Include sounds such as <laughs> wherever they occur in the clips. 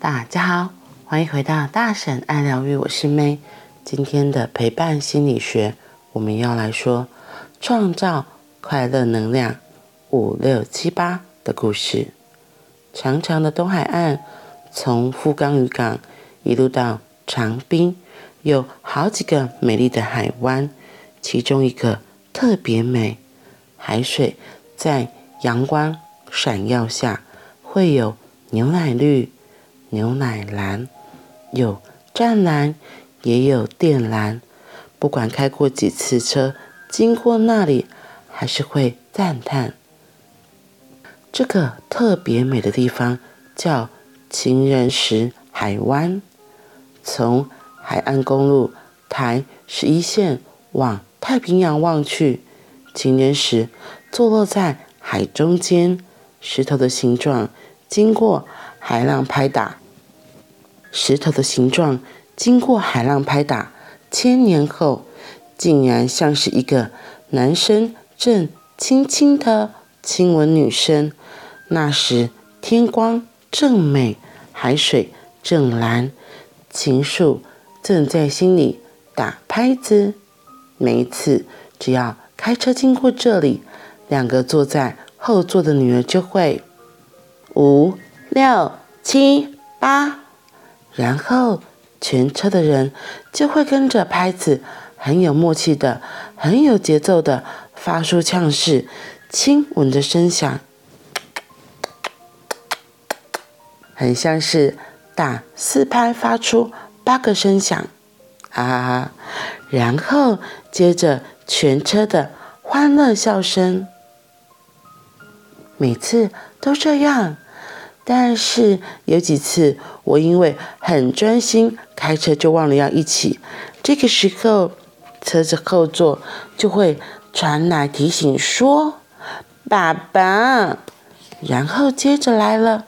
大家好，欢迎回到大婶爱疗愈，我是 May。今天的陪伴心理学，我们要来说创造快乐能量五六七八的故事。长长的东海岸，从富冈渔港一路到长滨，有好几个美丽的海湾，其中一个特别美，海水在阳光闪耀下会有牛奶绿。牛奶蓝，有湛蓝，也有靛蓝。不管开过几次车，经过那里，还是会赞叹。这个特别美的地方叫情人石海湾。从海岸公路台十一线往太平洋望去，情人石坐落在海中间，石头的形状经过海浪拍打。石头的形状，经过海浪拍打，千年后，竟然像是一个男生正轻轻的亲吻女生。那时天光正美，海水正蓝，情树正在心里打拍子。每一次只要开车经过这里，两个坐在后座的女儿就会五六七八。然后，全车的人就会跟着拍子，很有默契的、很有节奏的发出呛式亲吻的声响，很像是打四拍发出八个声响啊！然后接着全车的欢乐笑声，每次都这样。但是有几次，我因为很专心开车，就忘了要一起。这个时候，车子后座就会传来提醒说：“爸爸。”然后接着来了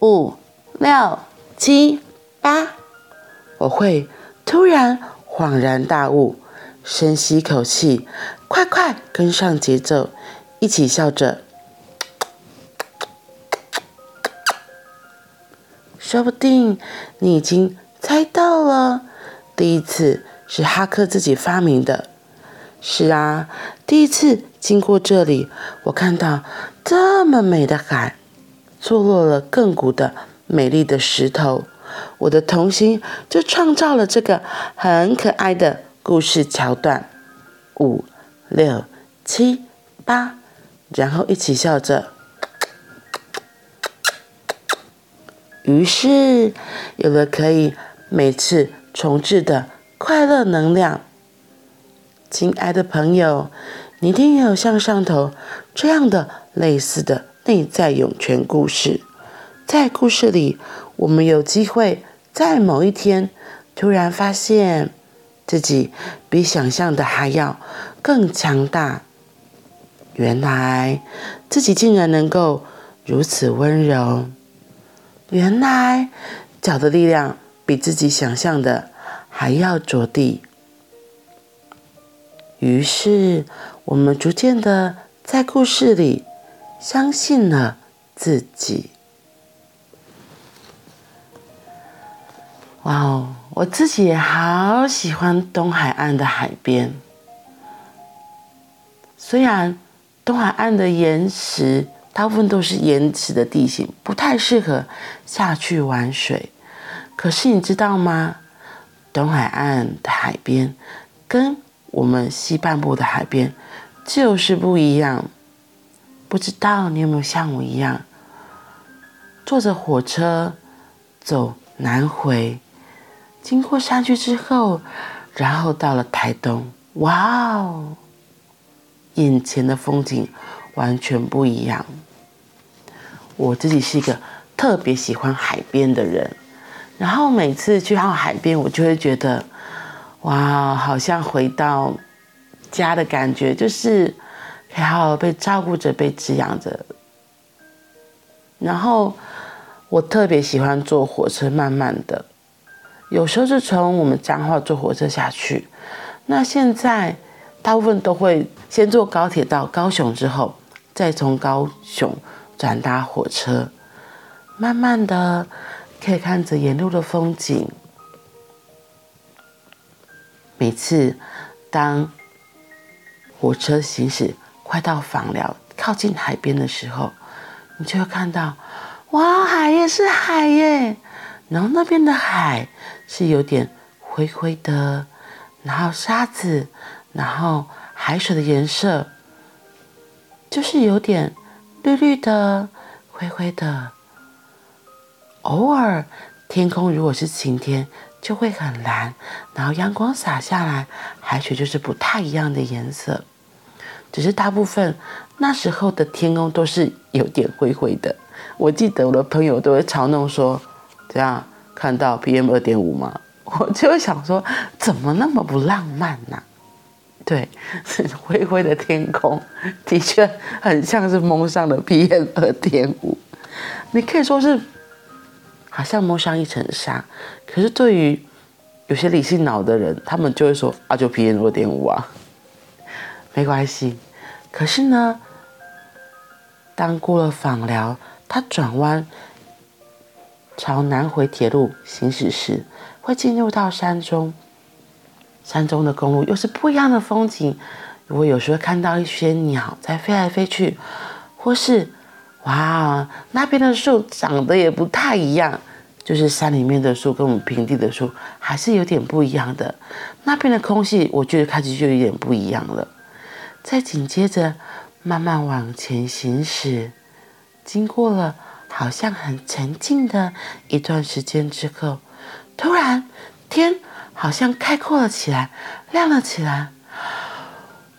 五六七八，我会突然恍然大悟，深吸一口气，快快跟上节奏，一起笑着。说不定你已经猜到了，第一次是哈克自己发明的。是啊，第一次经过这里，我看到这么美的海，坐落了亘古的美丽的石头，我的童心就创造了这个很可爱的故事桥段。五、六、七、八，然后一起笑着。于是有了可以每次重置的快乐能量。亲爱的朋友，你一定也有像上头这样的类似的内在涌泉故事。在故事里，我们有机会在某一天突然发现自己比想象的还要更强大。原来自己竟然能够如此温柔。原来脚的力量比自己想象的还要着地。于是，我们逐渐的在故事里相信了自己。哇哦，我自己也好喜欢东海岸的海边。虽然东海岸的岩石，大部分都是岩石的地形，不太适合下去玩水。可是你知道吗？东海岸的海边跟我们西半部的海边就是不一样。不知道你有没有像我一样，坐着火车走南回，经过山区之后，然后到了台东，哇哦，眼前的风景完全不一样。我自己是一个特别喜欢海边的人，然后每次去到海边，我就会觉得，哇，好像回到家的感觉，就是可以好好被照顾着、被滋养着。然后我特别喜欢坐火车，慢慢的，有时候是从我们彰化坐火车下去，那现在大部分都会先坐高铁到高雄，之后再从高雄。转搭火车，慢慢的可以看着沿路的风景。每次当火车行驶快到枋寮、靠近海边的时候，你就会看到，哇，海也是海耶！然后那边的海是有点灰灰的，然后沙子，然后海水的颜色就是有点绿绿的、灰灰的。偶尔天空如果是晴天，就会很蓝，然后阳光洒下来，海水就是不太一样的颜色。只是大部分那时候的天空都是有点灰灰的。我记得我的朋友都会嘲弄说：“这样看到 PM 二点五吗？” <laughs> 我就想说：“怎么那么不浪漫呢、？”对，是 <laughs> 灰灰的天空，的确很像是蒙上了 PM 二点五。你可以说是好像蒙上一层纱，可是对于有些理性脑的人，他们就会说：“啊，就 PM 二点五啊，没关系。”可是呢，当过了访寮，它转弯朝南回铁路行驶时，会进入到山中。山中的公路又是不一样的风景。我有时候看到一些鸟在飞来飞去，或是哇，那边的树长得也不太一样，就是山里面的树跟我们平地的树还是有点不一样的。那边的空气，我觉得开始就有点不一样了。再紧接着慢慢往前行驶。经过了好像很沉静的一段时间之后，突然天好像开阔了起来，亮了起来。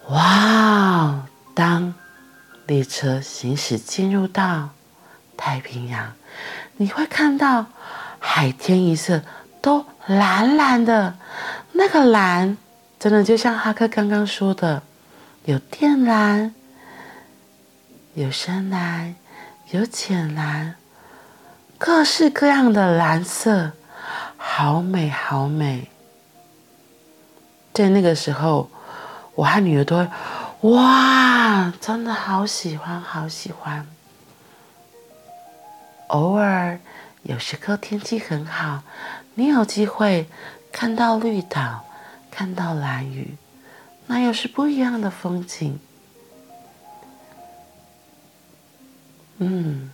哇！当列车行驶进入到太平洋，你会看到海天一色都蓝蓝的，那个蓝真的就像哈克刚刚说的，有靛蓝，有深蓝。有浅蓝，各式各样的蓝色，好美好美。在那个时候，我和女儿都会，哇，真的好喜欢，好喜欢。偶尔有时候天气很好，你有机会看到绿岛，看到蓝雨，那又是不一样的风景。嗯，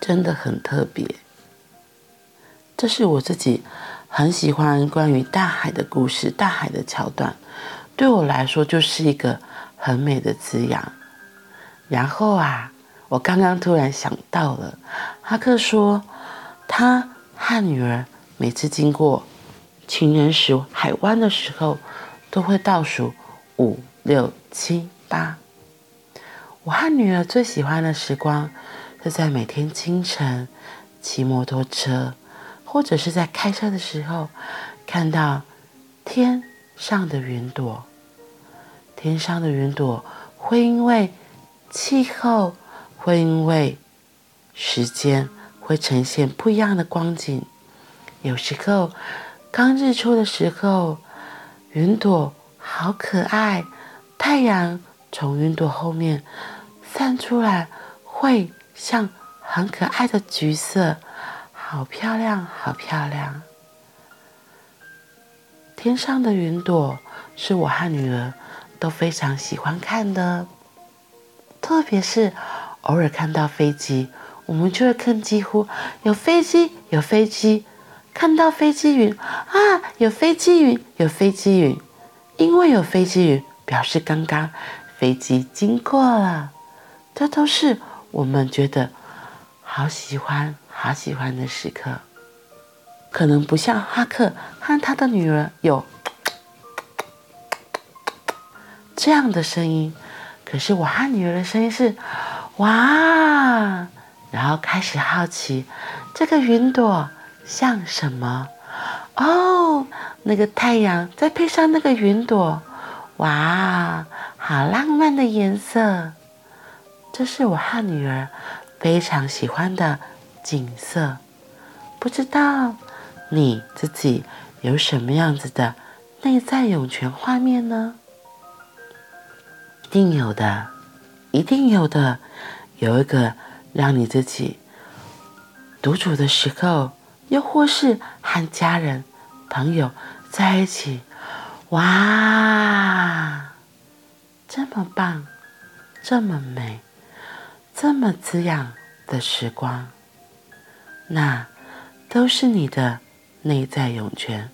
真的很特别。这是我自己很喜欢关于大海的故事，大海的桥段，对我来说就是一个很美的滋养。然后啊，我刚刚突然想到了，哈克说他和女儿每次经过情人石海湾的时候，都会倒数五六七八。我和女儿最喜欢的时光，是在每天清晨骑摩托车，或者是在开车的时候，看到天上的云朵。天上的云朵会因为气候，会因为时间，会呈现不一样的光景。有时候刚日出的时候，云朵好可爱，太阳从云朵后面。散出来会像很可爱的橘色，好漂亮，好漂亮。天上的云朵是我和女儿都非常喜欢看的，特别是偶尔看到飞机，我们就会看几乎有飞机，有飞机，看到飞机云啊，有飞机云，有飞机云，因为有飞机云，表示刚刚飞机经过了。这都是我们觉得好喜欢、好喜欢的时刻。可能不像哈克和他的女儿有这样的声音，可是我和女儿的声音是“哇”，然后开始好奇这个云朵像什么？哦，那个太阳再配上那个云朵，哇，好浪漫的颜色。这是我和女儿非常喜欢的景色，不知道你自己有什么样子的内在涌泉画面呢？一定有的，一定有的，有一个让你自己独处的时候，又或是和家人、朋友在一起，哇，这么棒，这么美，这么滋养的时光，那都是你的内在涌泉，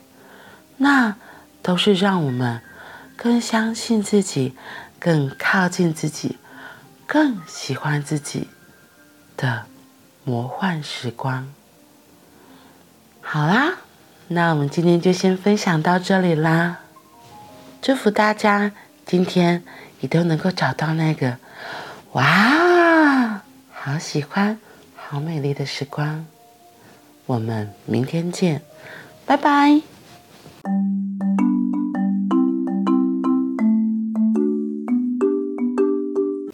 那都是让我们更相信自己、更靠近自己、更喜欢自己的魔幻时光。好啦，那我们今天就先分享到这里啦。祝福大家今天也都能够找到那个哇，好喜欢、好美丽的时光。我们明天见，拜拜。